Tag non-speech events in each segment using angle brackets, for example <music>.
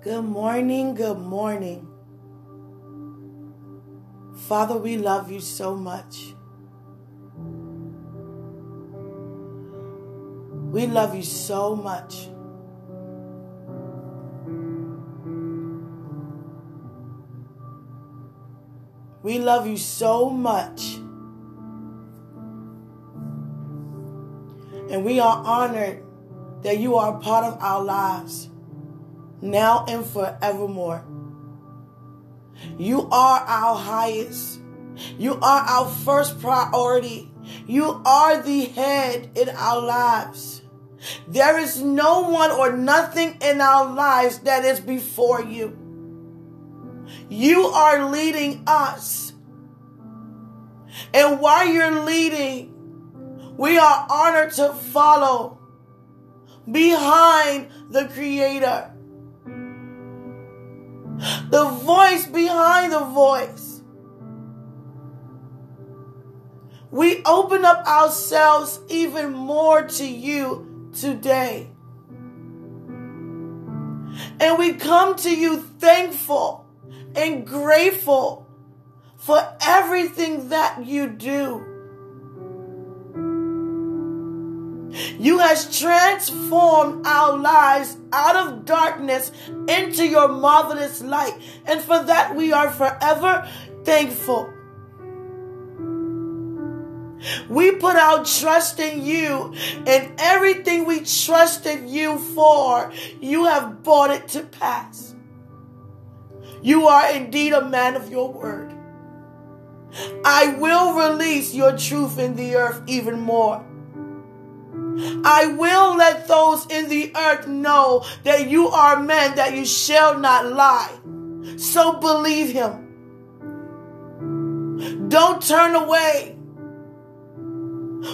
Good morning, good morning. Father, we love you so much. We love you so much. We love you so much. And we are honored that you are a part of our lives now and forevermore. You are our highest. You are our first priority. You are the head in our lives. There is no one or nothing in our lives that is before you. You are leading us. And while you're leading, we are honored to follow behind the Creator. The voice behind the voice. We open up ourselves even more to you today. And we come to you thankful and grateful for everything that you do. You has transformed our lives out of darkness into your marvelous light. And for that we are forever thankful. We put our trust in you and everything we trusted you for, you have brought it to pass. You are indeed a man of your word. I will release your truth in the earth even more. I will let those in the earth know that you are man, that you shall not lie. So believe him. Don't turn away,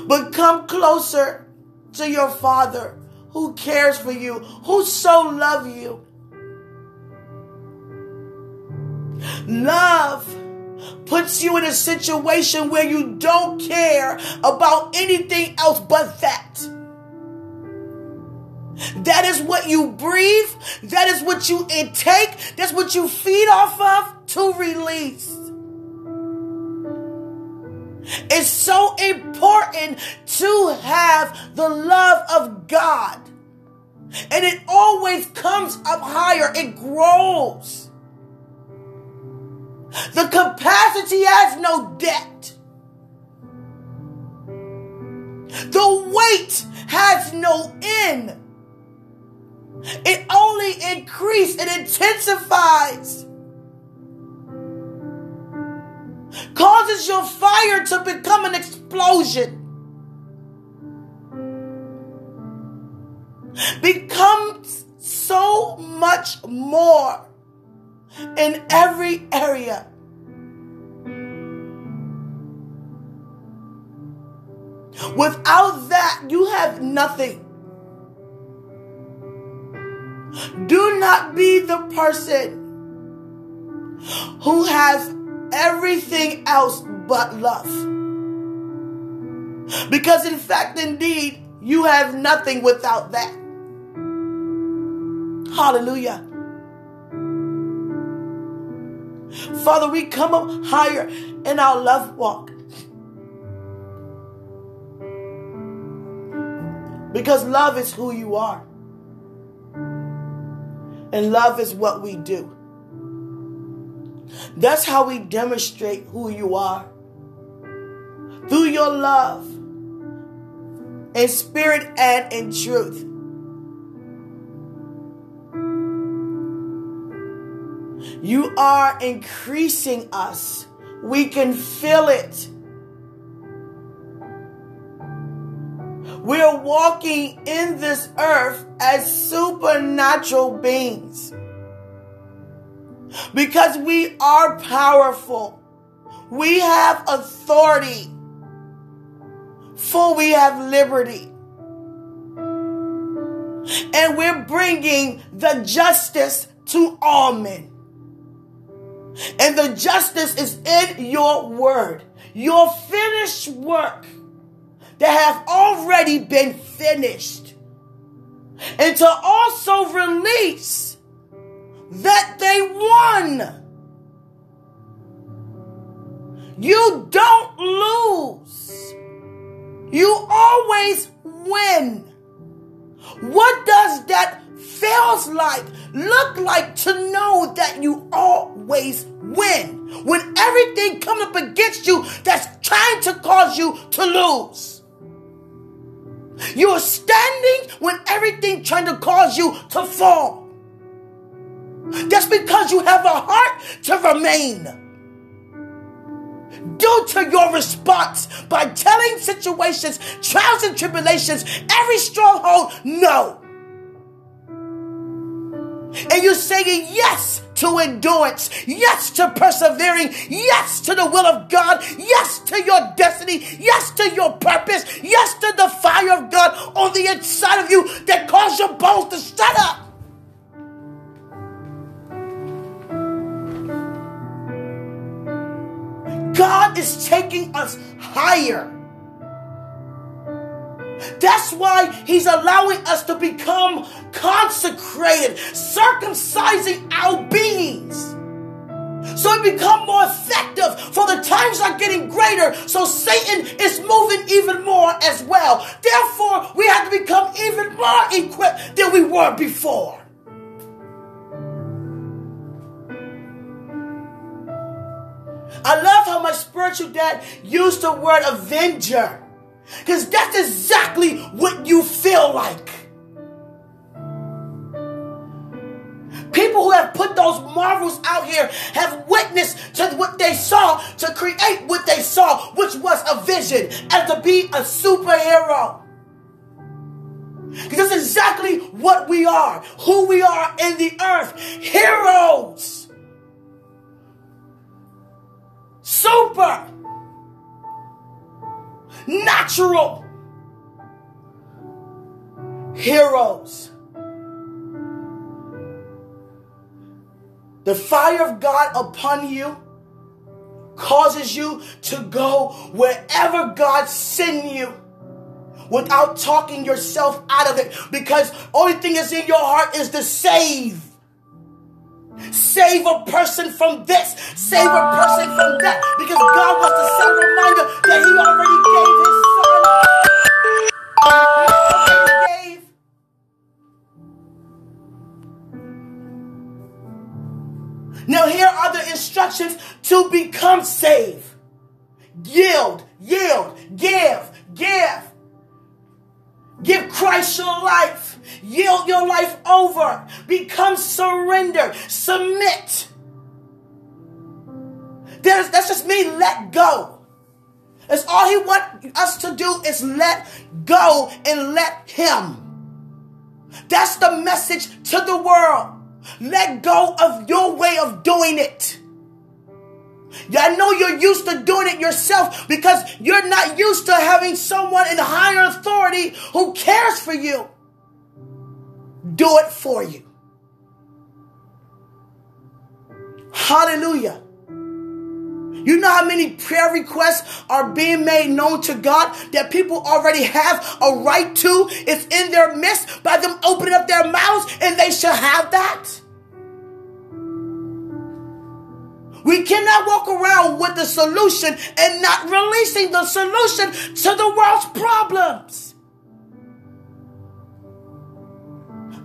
but come closer to your Father who cares for you, who so love you. Love puts you in a situation where you don't care about anything else but that. That is what you breathe. That is what you intake. That's what you feed off of to release. It's so important to have the love of God. And it always comes up higher, it grows. The capacity has no debt. The weight has no end. It only increases, it intensifies. Causes your fire to become an explosion. Becomes so much more in every area. Without that, you have nothing. Do not be the person who has everything else but love. Because, in fact, indeed, you have nothing without that. Hallelujah. Father, we come up higher in our love walk. Because love is who you are. And love is what we do. That's how we demonstrate who you are. Through your love, in spirit and in truth. You are increasing us. We can feel it. We're walking in this earth as supernatural beings. Because we are powerful. We have authority. For we have liberty. And we're bringing the justice to all men. And the justice is in your word, your finished work that have already been finished. And to also release that they won. You don't lose. You always win. What does that feels like, look like to know that you always win? When everything comes up against you that's trying to cause you to lose. You're standing when everything trying to cause you to fall. That's because you have a heart to remain due to your response by telling situations, trials, and tribulations, every stronghold, no. And you're saying yes to endurance, yes to persevering, yes to the will of God, yes to your destiny, yes to your purpose, yes to the fire of God on the inside of you that cause your bones to shut up. God is taking us higher. That's why he's allowing us to become consecrated, circumcising our beings. So it become more effective for the times are getting greater. So Satan is moving even more as well. Therefore, we have to become even more equipped than we were before. I love how my spiritual dad used the word avenger. Because that's exactly what you feel like. People who have put those marvels out here have witnessed to what they saw to create what they saw, which was a vision and to be a superhero. Because that's exactly what we are, who we are in the earth. Heroes. Super natural heroes. The fire of God upon you causes you to go wherever God sends you without talking yourself out of it because only thing that's in your heart is to save Save a person from this. Save a person from that. Because God wants to send a reminder that He already gave His Son. He gave. Now, here are the instructions to become saved yield, yield, give, give. Give Christ your life. Yield your life over. Become surrender. Submit. That's just me. Let go. That's all he wants us to do is let go and let him. That's the message to the world. Let go of your way of doing it. I know you're used to doing it yourself because you're not used to having someone in higher authority who cares for you. Do it for you. Hallelujah. You know how many prayer requests are being made known to God that people already have a right to? It's in their midst by them opening up their mouths and they shall have that. We cannot walk around with the solution and not releasing the solution to the world's problems.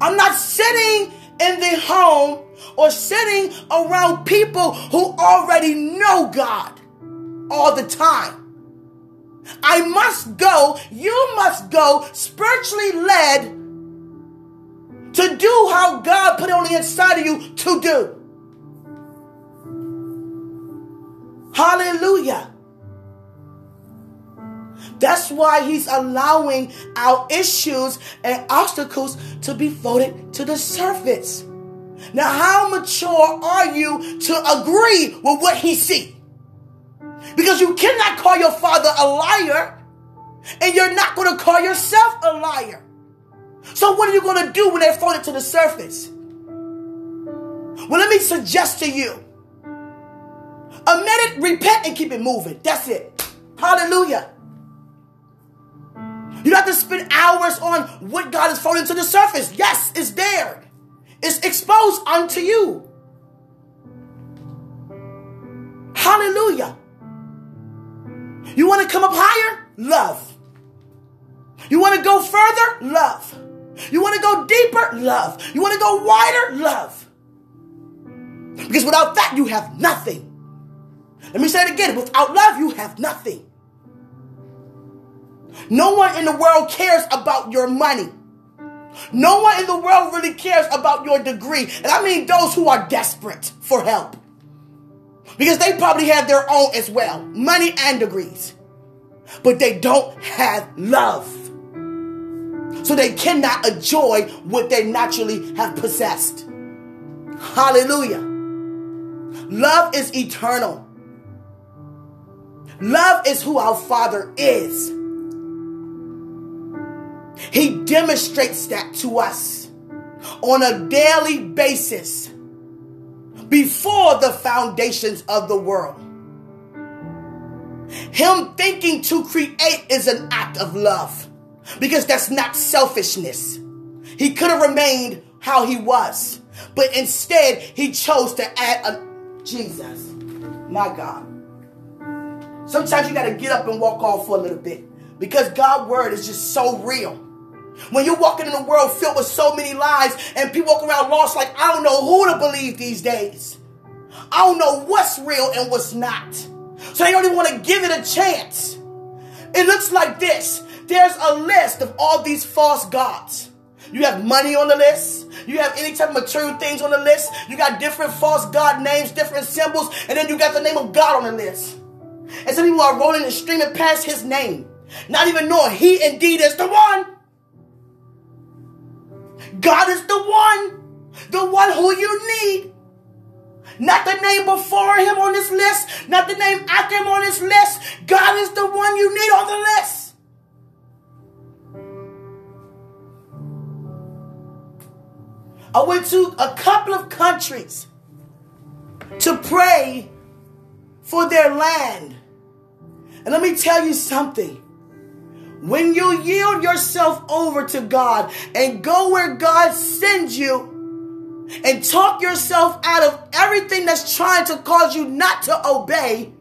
I'm not sitting in the home or sitting around people who already know God all the time. I must go, you must go spiritually led to do how God put on the inside of you to do. Hallelujah. That's why he's allowing our issues and obstacles to be floated to the surface. Now, how mature are you to agree with what he see? Because you cannot call your father a liar, and you're not going to call yourself a liar. So, what are you going to do when they're floated to the surface? Well, let me suggest to you Admit it, repent, and keep it moving. That's it. Hallelujah. You have to spend hours on what God has thrown to the surface. Yes, it's there. It's exposed unto you. Hallelujah. You want to come up higher? Love. You want to go further? Love. You want to go deeper? Love. You want to go wider? Love. Because without that, you have nothing. Let me say it again. Without love, you have nothing. No one in the world cares about your money. No one in the world really cares about your degree. And I mean those who are desperate for help. Because they probably have their own as well money and degrees. But they don't have love. So they cannot enjoy what they naturally have possessed. Hallelujah. Love is eternal. Love is who our Father is. He demonstrates that to us on a daily basis before the foundations of the world. Him thinking to create is an act of love because that's not selfishness. He could have remained how he was, but instead he chose to add a Jesus. My God. Sometimes you got to get up and walk off for a little bit because God's word is just so real. When you're walking in a world filled with so many lies and people walk around lost like, I don't know who to believe these days. I don't know what's real and what's not. So they don't even want to give it a chance. It looks like this. There's a list of all these false gods. You have money on the list. You have any type of material things on the list. You got different false god names, different symbols, and then you got the name of God on the list. And some people are rolling and streaming past his name, not even knowing he indeed is the one. God is the one, the one who you need. Not the name before him on this list, not the name after him on this list. God is the one you need on the list. I went to a couple of countries to pray for their land. And let me tell you something. When you yield yourself over to God and go where God sends you and talk yourself out of everything that's trying to cause you not to obey,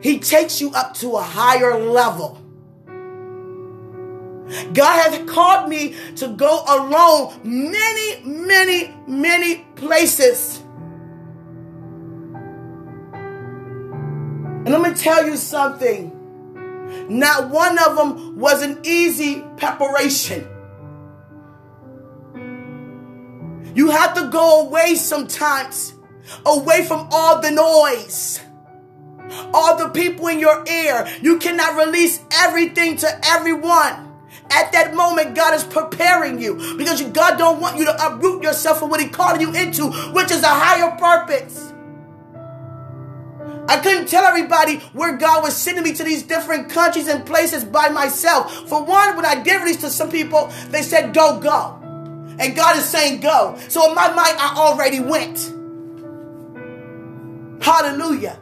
He takes you up to a higher level. God has called me to go alone many, many, many places. And let me tell you something. Not one of them was an easy preparation. You have to go away sometimes, away from all the noise, all the people in your ear. You cannot release everything to everyone. At that moment, God is preparing you because God don't want you to uproot yourself from what He called you into, which is a higher purpose. I couldn't tell everybody where God was sending me to these different countries and places by myself. For one, when I did release to some people, they said, Don't go. And God is saying, Go. So in my mind, I already went. Hallelujah.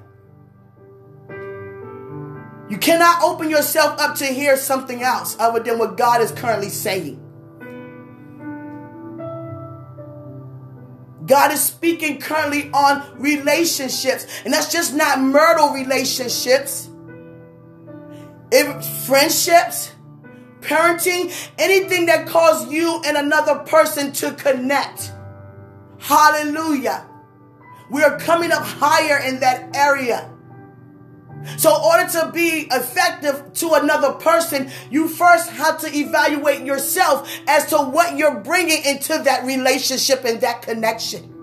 You cannot open yourself up to hear something else other than what God is currently saying. God is speaking currently on relationships, and that's just not myrtle relationships, if friendships, parenting, anything that causes you and another person to connect. Hallelujah. We are coming up higher in that area. So, in order to be effective to another person, you first have to evaluate yourself as to what you're bringing into that relationship and that connection.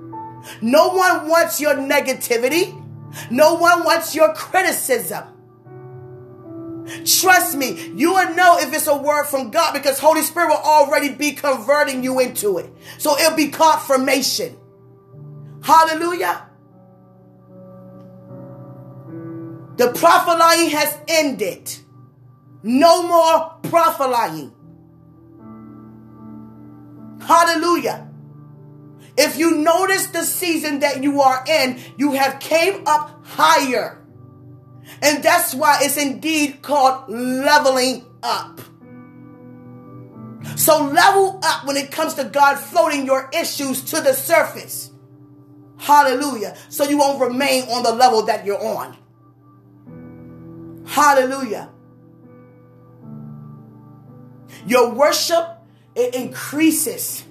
No one wants your negativity, no one wants your criticism. Trust me, you will know if it's a word from God because Holy Spirit will already be converting you into it. So it'll be confirmation. Hallelujah. The prophesying has ended. No more prophesying. Hallelujah. If you notice the season that you are in, you have came up higher. And that's why it's indeed called leveling up. So level up when it comes to God floating your issues to the surface. Hallelujah. So you won't remain on the level that you're on. Hallelujah. Your worship, it increases.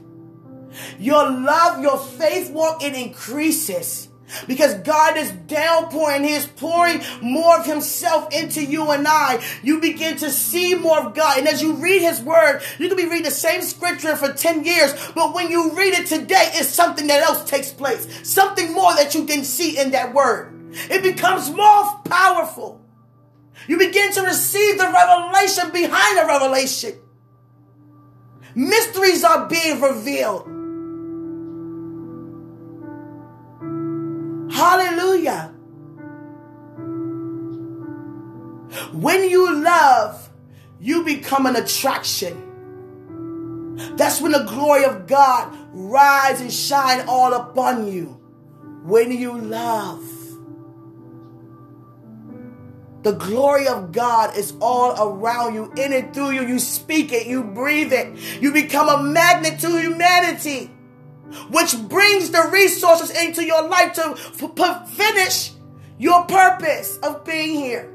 Your love, your faith walk, it increases. Because God is downpouring, He is pouring more of Himself into you and I. You begin to see more of God. And as you read His Word, you can be reading the same scripture for 10 years, but when you read it today, it's something that else takes place. Something more that you didn't see in that Word. It becomes more powerful. You begin to receive the revelation behind the revelation. Mysteries are being revealed. Hallelujah. When you love, you become an attraction. That's when the glory of God rise and shine all upon you. When you love. The glory of God is all around you, in and through you. You speak it, you breathe it. You become a magnet to humanity which brings the resources into your life to finish your purpose of being here.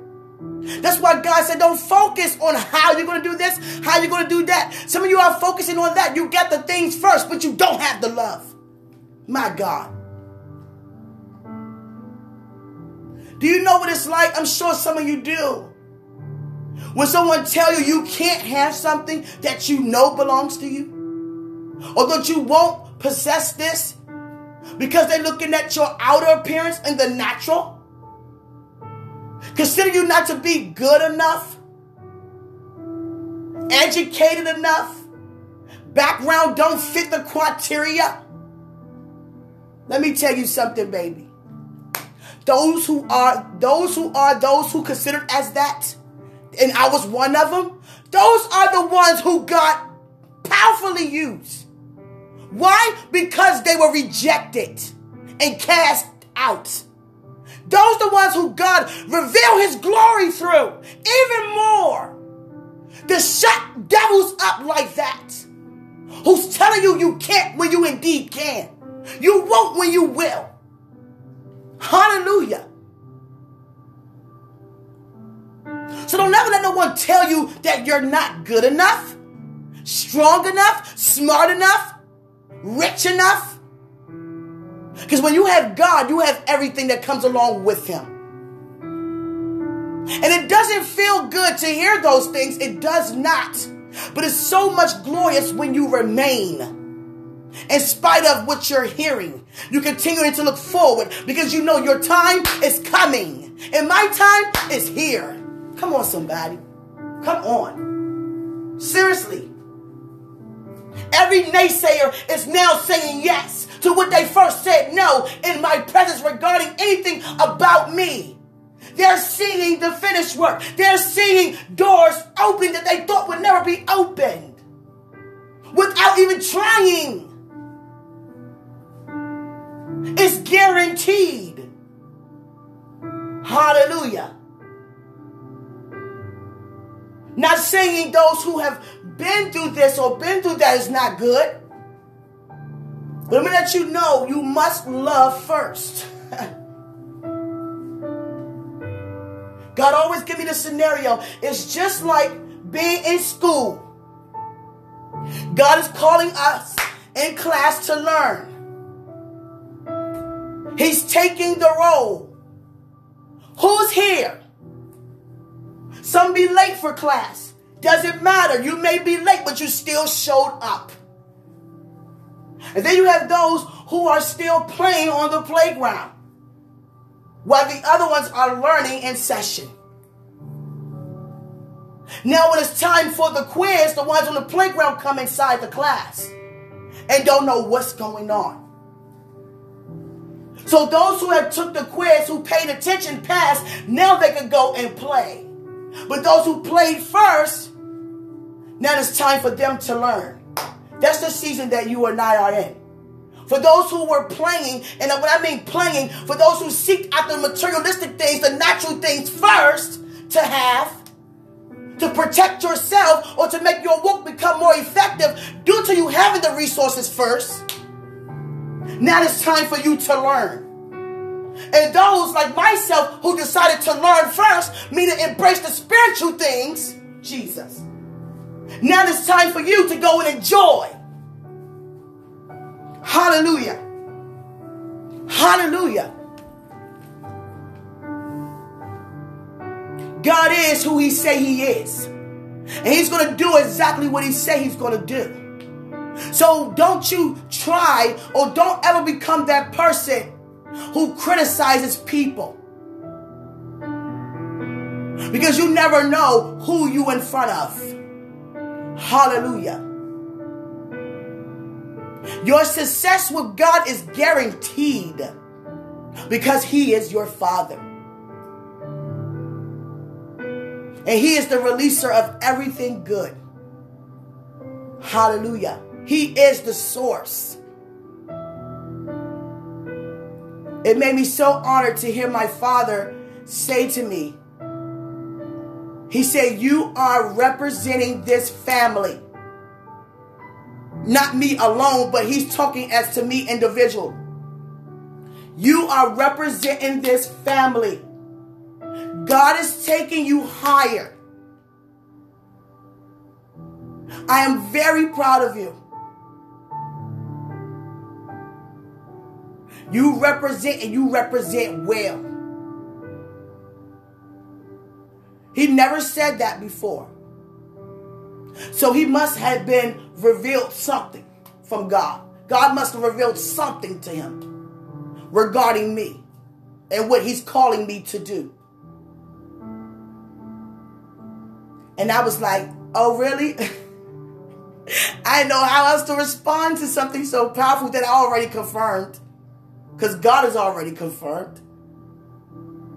That's why God said, don't focus on how you're going to do this, how you're going to do that. Some of you are focusing on that. You get the things first, but you don't have the love. My God. Do you know what it's like? I'm sure some of you do. When someone tell you you can't have something that you know belongs to you, or that you won't possess this because they're looking at your outer appearance and the natural? Consider you not to be good enough, educated enough, background don't fit the criteria. Let me tell you something, baby. Those who are those who are those who considered as that, and I was one of them, those are the ones who got powerfully used. Why? Because they were rejected and cast out. Those are the ones who God reveal his glory through even more. To shut devils up like that. Who's telling you you can't when you indeed can. You won't when you will. Hallelujah. So don't ever let no one tell you that you're not good enough, strong enough, smart enough, rich enough? Because when you have God, you have everything that comes along with Him. And it doesn't feel good to hear those things. It does not. But it's so much glorious when you remain. In spite of what you're hearing, you continue to look forward because you know your time is coming. And my time is here. Come on, somebody. Come on. Seriously. Every naysayer is now saying yes to what they first said no in my presence regarding anything about me. They're seeing the finished work. They're seeing doors open that they thought would never be opened without even trying. It's guaranteed. Hallelujah. Not saying those who have been through this or been through that is not good. But let me let you know you must love first. <laughs> God always give me the scenario. It's just like being in school. God is calling us in class to learn. He's taking the role. Who's here? Some be late for class. Doesn't matter. You may be late, but you still showed up. And then you have those who are still playing on the playground while the other ones are learning in session. Now, when it's time for the quiz, the ones on the playground come inside the class and don't know what's going on. So those who have took the quiz, who paid attention, passed. Now they can go and play. But those who played first, now it's time for them to learn. That's the season that you and I are in. For those who were playing, and when I mean playing, for those who seek after materialistic things, the natural things first to have, to protect yourself or to make your work become more effective due to you having the resources first. Now it's time for you to learn. And those like myself who decided to learn first, meaning embrace the spiritual things, Jesus. Now it's time for you to go and enjoy. Hallelujah. Hallelujah. God is who he say he is. And he's going to do exactly what he say he's going to do. So don't you try or don't ever become that person who criticizes people. Because you never know who you in front of. Hallelujah. Your success with God is guaranteed because He is your Father. And He is the releaser of everything good. Hallelujah. He is the source. It made me so honored to hear my father say to me, he said, You are representing this family. Not me alone, but he's talking as to me individual. You are representing this family. God is taking you higher. I am very proud of you. You represent and you represent well. He never said that before. So he must have been revealed something from God. God must have revealed something to him regarding me and what he's calling me to do. And I was like, oh, really? <laughs> I know how else to respond to something so powerful that I already confirmed. Because God has already confirmed.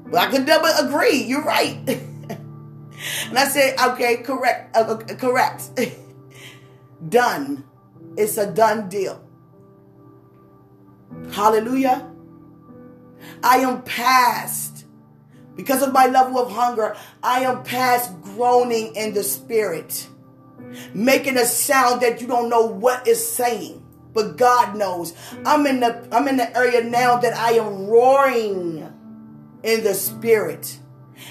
But I could never agree. You're right. <laughs> and I said, okay, correct, uh, uh correct. <laughs> done. It's a done deal. Hallelujah. I am past. Because of my level of hunger, I am past groaning in the spirit, making a sound that you don't know what is saying but God knows. I'm in the I'm in the area now that I am roaring in the spirit.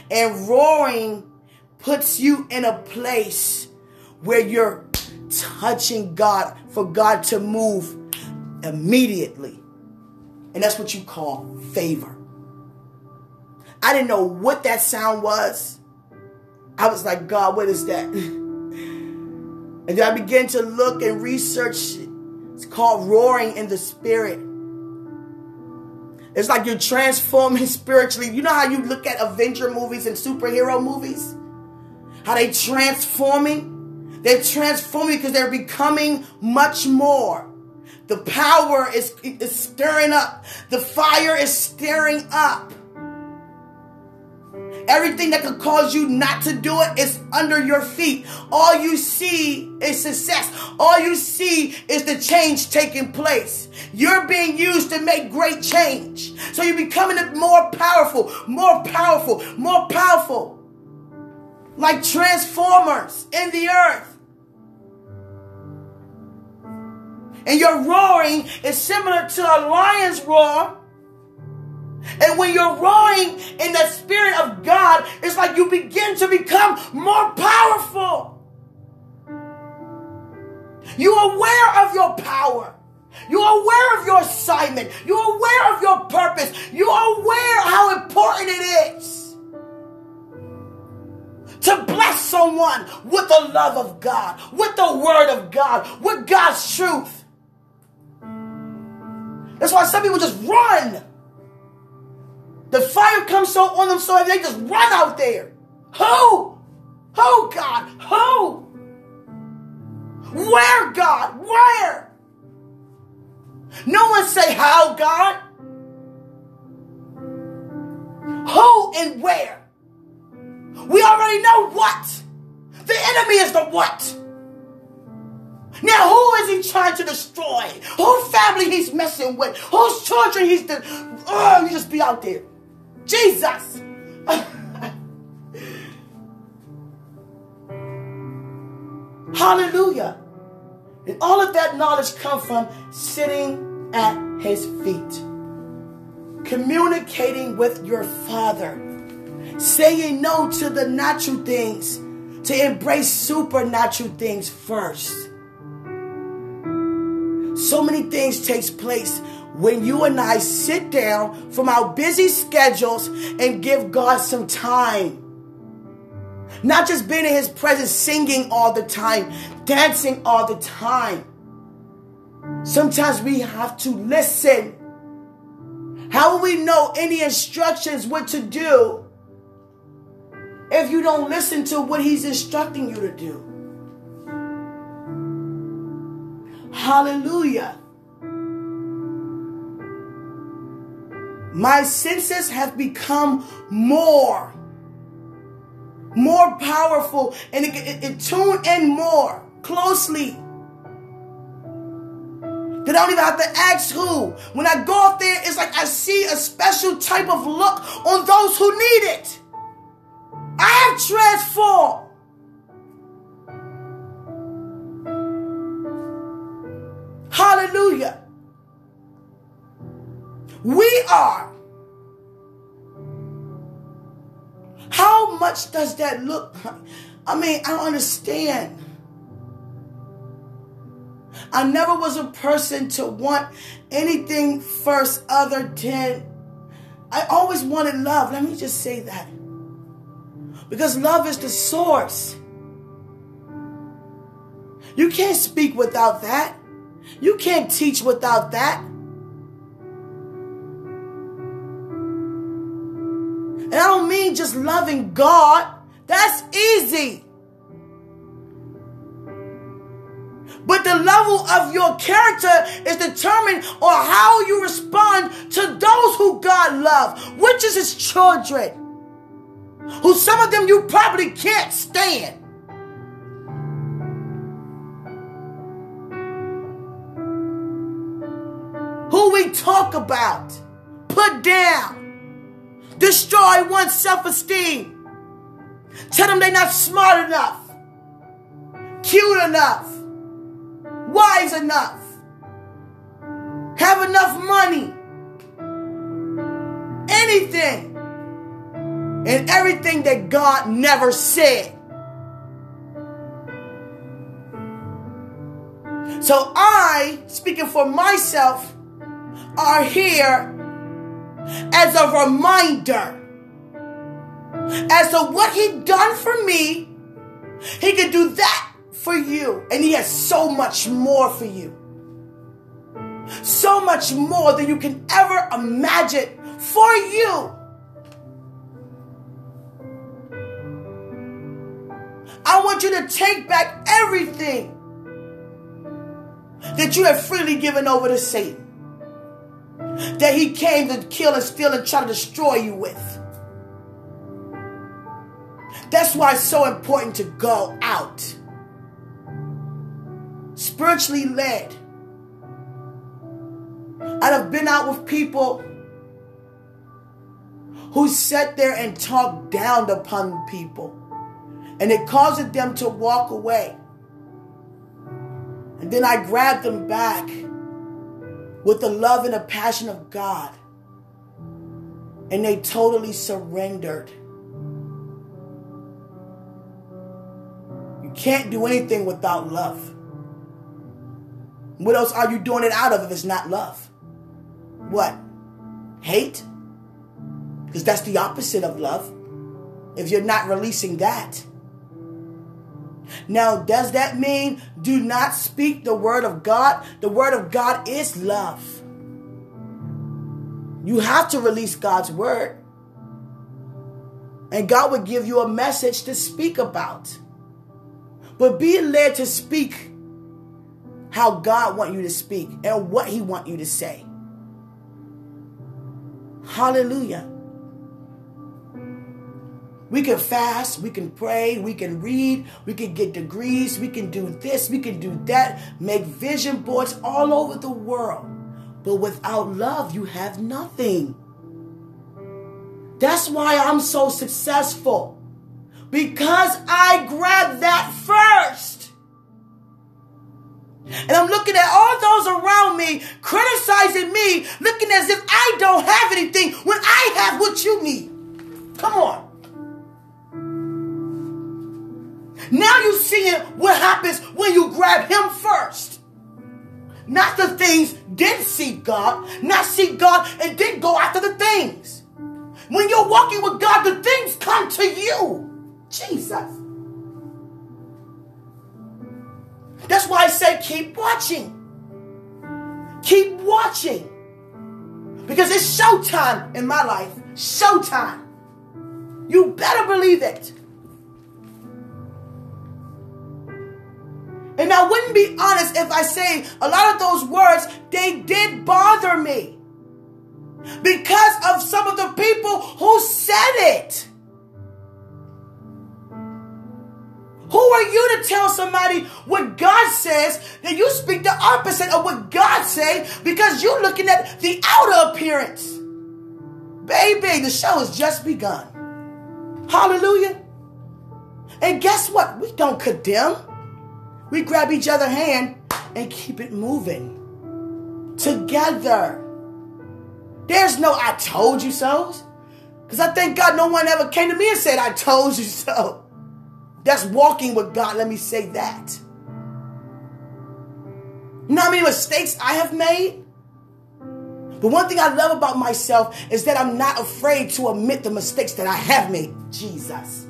And roaring puts you in a place where you're touching God for God to move immediately. And that's what you call favor. I didn't know what that sound was. I was like, God, what is that? <laughs> And then I began to look and research it's called roaring in the spirit. It's like you're transforming <laughs> spiritually. You know how you look at Avenger movies and superhero movies? How they transforming? They're transforming because they're becoming much more. The power is, is stirring up. The fire is stirring up. Everything that could cause you not to do it is under your feet. All you see is success. All you see is the change taking place. You're being used to make great change. So you're becoming more powerful, more powerful, more powerful. Like transformers in the earth. And your roaring is similar to a lion's roar and when you're roaring in the Spirit of God, it's like you begin to become more powerful. You're aware of your power. You're aware of your assignment. You're aware of your purpose. You're aware how important it is to bless someone with the love of God, with the word of God, with God's truth. That's why some people just run. The fire comes so on them so heavy, they just run out there. Who? Who, God? Who? Where, God? Where? No one say how, God. Who and where? We already know what. The enemy is the what. Now, who is he trying to destroy? Whose family he's messing with? Whose children he's the. Oh, you just be out there. Jesus. <laughs> Hallelujah. And all of that knowledge comes from sitting at his feet, communicating with your father, saying no to the natural things to embrace supernatural things first. So many things takes place when you and I sit down from our busy schedules and give God some time. Not just being in his presence, singing all the time, dancing all the time. Sometimes we have to listen. How will we know any instructions what to do if you don't listen to what he's instructing you to do? Hallelujah. My senses have become more, more powerful and it, it, it tune in more closely. That I don't even have to ask who. When I go out there, it's like I see a special type of look on those who need it. I have transformed. Hallelujah. We are. How much does that look? I mean, I don't understand. I never was a person to want anything first other than I always wanted love. Let me just say that. Because love is the source. You can't speak without that. You can't teach without that. Mean just loving God. That's easy. But the level of your character is determined on how you respond to those who God loves, which is his children. Who some of them you probably can't stand. Who we talk about, put down destroy one's self esteem. Tell them they're not smart enough, cute enough, wise enough, have enough money, anything, and everything that God never said. So I, speaking for myself, are here as a reminder as to what he done for me. He can do that for you. And he has so much more for you. So much more than you can ever imagine for you. I want you to take back everything that you have freely given over to Satan that he came to kill and steal and try to destroy you with. That's why it's so important to go out. Spiritually led. I've been out with people who sat there and talked down upon people. And it caused them to walk away. And then I grabbed them back with the love and the passion of God. And they totally surrendered. You can't do anything without love. What else are you doing it out of if it's not love? What? Hate? Because that's the opposite of love. If you're not releasing that. Now, does that mean do not speak the word of God? The word of God is love. You have to release God's word. And God will give you a message to speak about. But be led to speak how God want you to speak and what he want you to say. Hallelujah. We can fast, we can pray, we can read, we can get degrees, we can do this, we can do that, make vision boards all over the world. But without love, you have nothing. That's why I'm so successful. Because I grabbed that first. And I'm looking at all those around me criticizing me, looking as if I don't have anything when I have what you need. Come on. Now you seeing what happens when you grab him first. Not the things didn't seek God, not seek God and didn't go after the things. When you're walking with God, the things come to you. Jesus. That's why I say keep watching. Keep watching. Because it's showtime in my life. Showtime. You better believe it. And I wouldn't be honest if I say a lot of those words, they did bother me. Because of some of the people who said it. Who are you to tell somebody what God says that you speak the opposite of what God says because you're looking at the outer appearance? Baby, the show has just begun. Hallelujah. And guess what? We don't condemn. We grab each other hand and keep it moving together. There's no I told you so. Because I thank God no one ever came to me and said, I told you so. That's walking with God. Let me say that. You know how many mistakes I have made? The one thing I love about myself is that I'm not afraid to admit the mistakes that I have made. Jesus.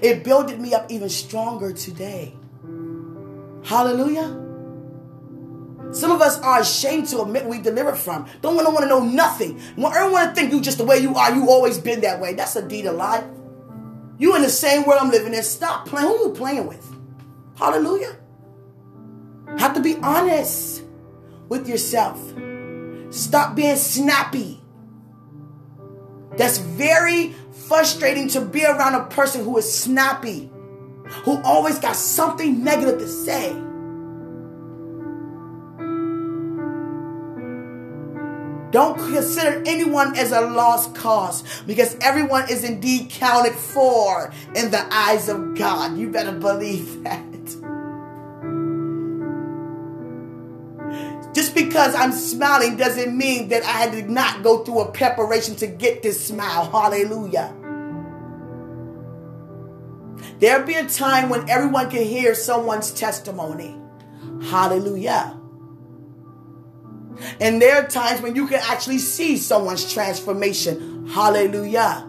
It builded me up even stronger today. Hallelujah. Some of us are ashamed to admit we delivered from. Don't want to want to know nothing. Don't want to think you just the way you are. You always been that way. That's a deed of life. You in the same world I'm living in. Stop playing. Who you playing with? Hallelujah. Have to be honest with yourself. Stop being snappy. That's very frustrating to be around a person who is snappy, who always got something negative to say. Don't consider anyone as a lost cause because everyone is indeed counted for in the eyes of God. You better believe that. Just because I'm smiling doesn't mean that I did not go through a preparation to get this smile. Hallelujah. There'll be a time when everyone can hear someone's testimony. Hallelujah. And there are times when you can actually see someone's transformation. Hallelujah.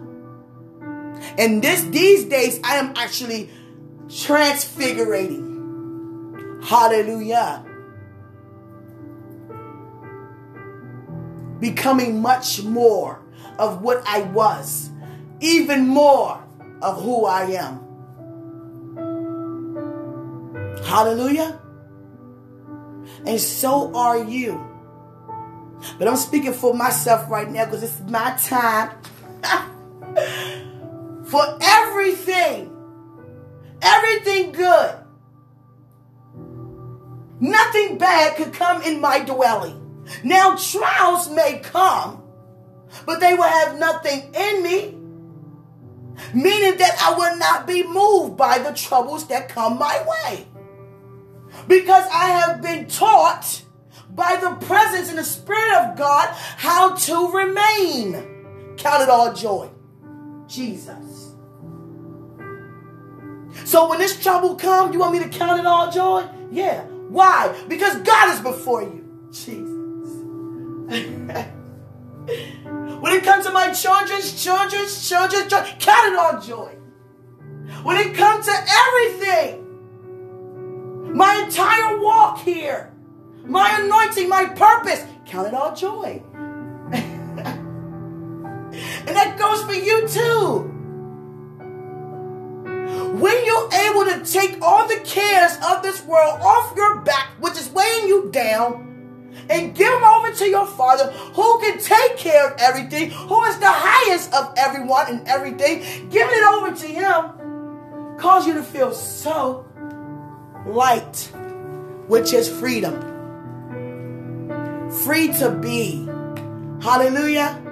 And this these days I am actually transfigurating. Hallelujah. Becoming much more of what I was, even more of who I am. Hallelujah. And so are you. But I'm speaking for myself right now because it's my time. <laughs> for everything, everything good. Nothing bad could come in my dwelling. Now, trials may come, but they will have nothing in me. Meaning that I will not be moved by the troubles that come my way. Because I have been taught by the presence and the Spirit of God how to remain. Count it all joy. Jesus. So when this trouble comes, you want me to count it all joy? Yeah. Why? Because God is before you. Jesus. <laughs> when it comes to my children's children's children's children, count it all joy. When it comes to everything, my entire walk here, my anointing, my purpose. Count it all joy. <laughs> and that goes for you too. When you're able to take all the cares of this world off your back, which is weighing you down, and give them over to your Father who can take care of everything, who is the highest of everyone and everything, giving it over to Him, cause you to feel so light, which is freedom free to be. Hallelujah.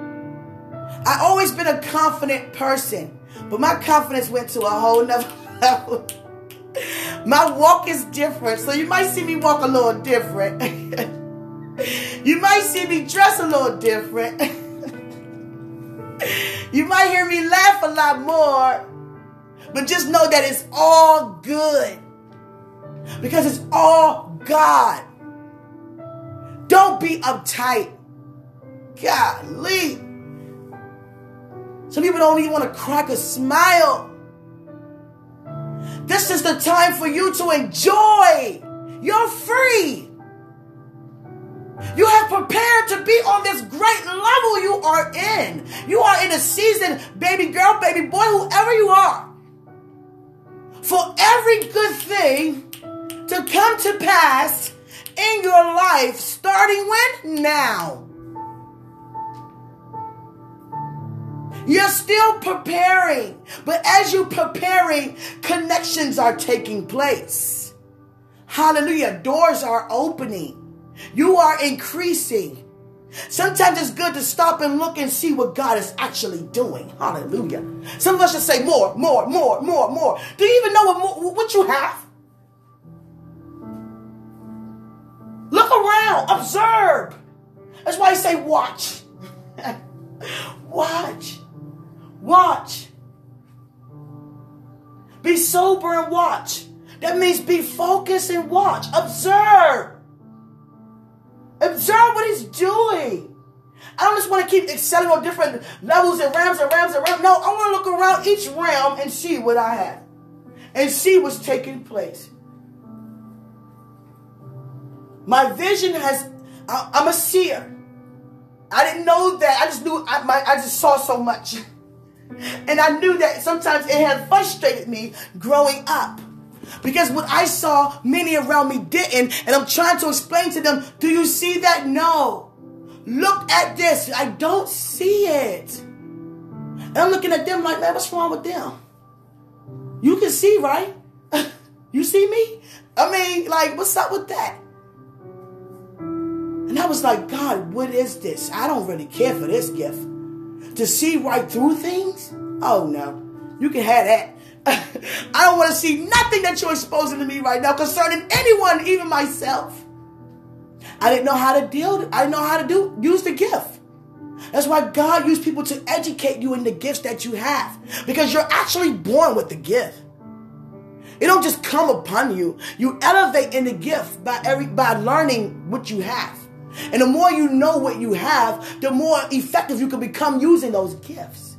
I always been a confident person, but my confidence went to a whole nother <laughs> level. my walk is different, so you might see me walk a little different. <laughs> you might see me dress a little different. <laughs> you might hear me laugh a lot more. But just know that it's all good because it's all God. Don't be uptight. Golly. Some people don't even want to crack a smile. This is the time for you to enjoy. You're free. You have prepared to be on this great level you are in. You are in a season, baby girl, baby boy, whoever you are. For every good thing come to pass in your life, starting when? Now. You're still preparing, but as you're preparing, connections are taking place. Hallelujah. Doors are opening. You are increasing. Sometimes it's good to stop and look and see what God is actually doing. Hallelujah. Some of us should say more, more, more, more, more. Do you even know what, what you have? Look around, observe. That's why I say watch. <laughs> watch. Watch. Be sober and watch. That means be focused and watch. Observe. Observe what he's doing. I don't just want to keep excelling on different levels and realms and realms and realms. No, I want to look around each realm and see what I have and see what's taking place. My vision has, I, am a seer. I didn't know that. I just knew, I, my, I just saw so much. And I knew that sometimes it had frustrated me growing up. Because what I saw, many around me didn't. And I'm trying to explain to them, do you see that? No. Look at this. I don't see it. And I'm looking at them like, man, what's wrong with them? You can see, right? <laughs> you see me? I mean, like, what's up with that? And I was like, God, what is this? I don't really care for this gift. To see right through things? Oh no. You can have that. <laughs> I don't want to see nothing that you're exposing to me right now concerning anyone, even myself. I didn't know how to deal, I didn't know how to do use the gift. That's why God used people to educate you in the gifts that you have. Because you're actually born with the gift. It don't just come upon you. You elevate in the gift by every by learning what you have. And the more you know what you have, the more effective you can become using those gifts.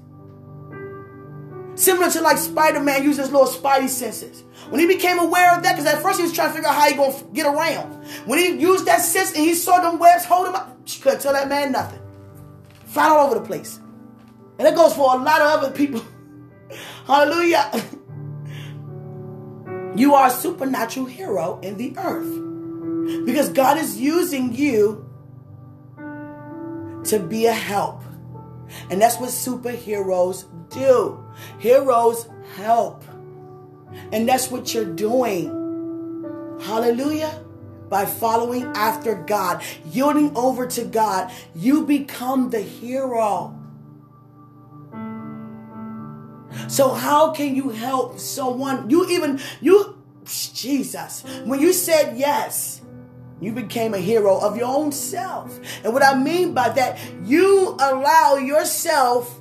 Similar to like Spider-Man using his little spidey senses. When he became aware of that, because at first he was trying to figure out how he gonna get around. When he used that sense and he saw them webs hold him up, she couldn't tell that man nothing. Flying all over the place. And it goes for a lot of other people. <laughs> Hallelujah. <laughs> You are a supernatural hero in the earth. Because God is using you to be a help. And that's what superheroes do. Heroes help. And that's what you're doing. Hallelujah. By following after God, yielding over to God, you become the hero. So, how can you help someone? You even, you, Jesus, when you said yes, you became a hero of your own self. And what I mean by that, you allow yourself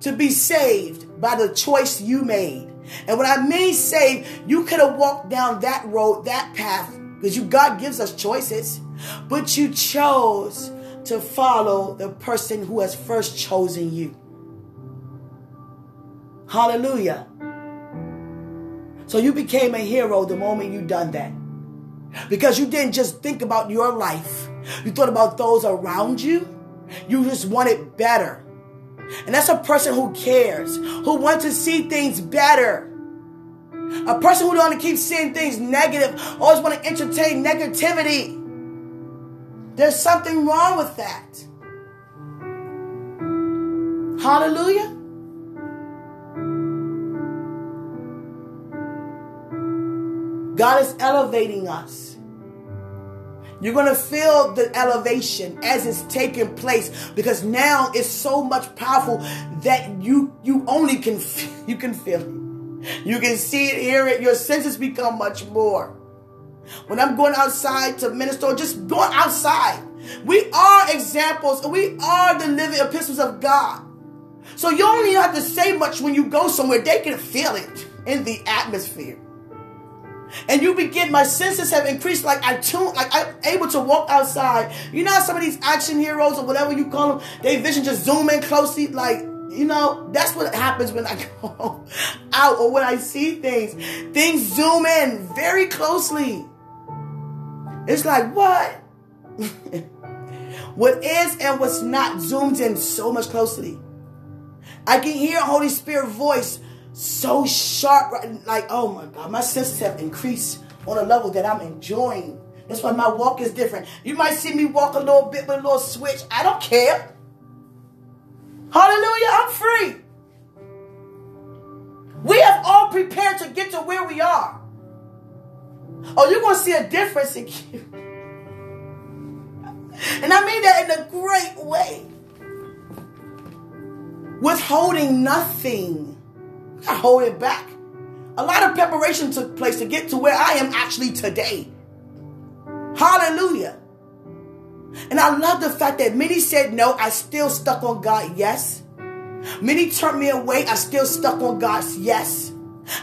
to be saved by the choice you made. And when I mean saved, you could have walked down that road, that path, because you God gives us choices, but you chose to follow the person who has first chosen you. Hallelujah. So you became a hero the moment you done that. Because you didn't just think about your life, you thought about those around you. You just wanted better. And that's a person who cares, who wants to see things better. A person who don't want to keep seeing things negative, always want to entertain negativity. There's something wrong with that. Hallelujah. God is elevating us. You're going to feel the elevation as it's taking place because now it's so much powerful that you you only can <laughs> you can feel it. You can see it, hear it. Your senses become much more. When I'm going outside to minister, just going outside. We are examples. We are the living epistles of God. So you don't have to say much when you go somewhere. They can feel it. in the atmosphere. And you begin, my senses have increased. Like I tune, like I'm able to walk outside. You know, some of these action heroes or whatever you call them, they vision just zoom in closely. Like, you know, that's what happens when I <laughs> go out or when I see things. Things zoom in very closely. It's like, what? <laughs> what is and what's not zoomed in so much closely. I can hear Holy Spirit voice so sharp, like, oh my God, my senses have increased on a level that I'm enjoying. That's why my walk is different. You might see me walk a little bit with a little switch. I don't care. Hallelujah, I'm free. We have all prepared to get to where we are. Oh, you're going to see a difference in you. <laughs> And I mean that in a great way. Withholding nothing. I hold it back. A lot of preparation took place to get to where I am actually today. Hallelujah. And I love the fact that many said no, I still stuck on God, yes. Many turned me away, I still stuck on God's yes.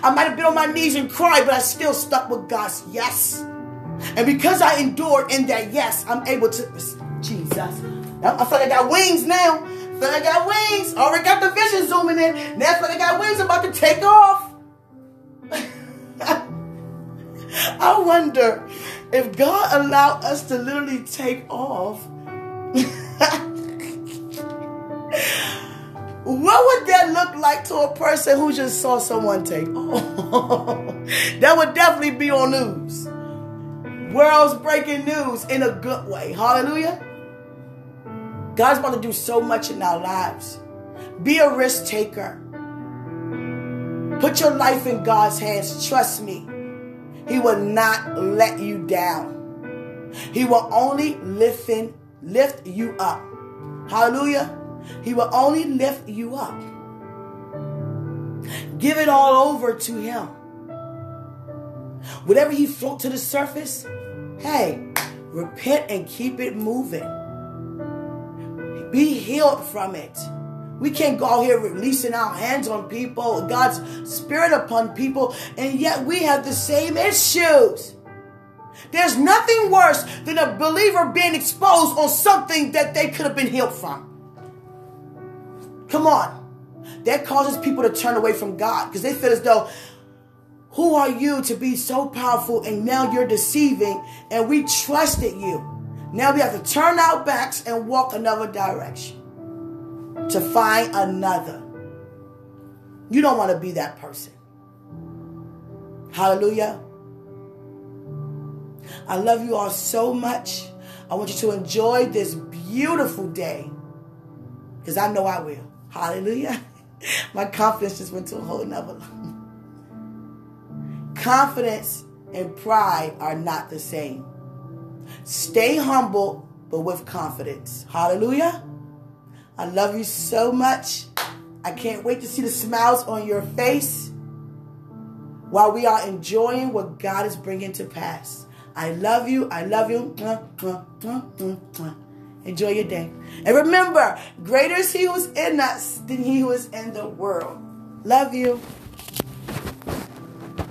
I might have been on my knees and cried, but I still stuck with God's yes. And because I endured in that yes, I'm able to. Jesus. I feel like I got wings now. Feel I got wings. Already got the vision zooming in. Now I I got wings. I'm about to take off. <laughs> I wonder if God allowed us to literally take off. <laughs> what would that look like to a person who just saw someone take off? <laughs> that would definitely be on news. World's breaking news in a good way. Hallelujah. God's about to do so much in our lives. Be a risk taker. Put your life in God's hands. Trust me. He will not let you down. He will only lift, in, lift you up. Hallelujah. He will only lift you up. Give it all over to Him. Whatever He float to the surface, Hey, repent and keep it moving. Be healed from it. We can't go out here releasing our hands on people, God's spirit upon people, and yet we have the same issues. There's nothing worse than a believer being exposed on something that they could have been healed from. Come on. That causes people to turn away from God because they feel as though who are you to be so powerful and now you're deceiving and we trusted you? Now we have to turn our backs and walk another direction to find another. You don't want to be that person. Hallelujah. I love you all so much. I want you to enjoy this beautiful day because I know I will. Hallelujah. <laughs> My confidence just went to a whole nother level. Confidence and pride are not the same. Stay humble, but with confidence. Hallelujah. I love you so much. I can't wait to see the smiles on your face while we are enjoying what God is bringing to pass. I love you. I love you. Enjoy your day. And remember, greater is He who is in us than He who is in the world. Love you.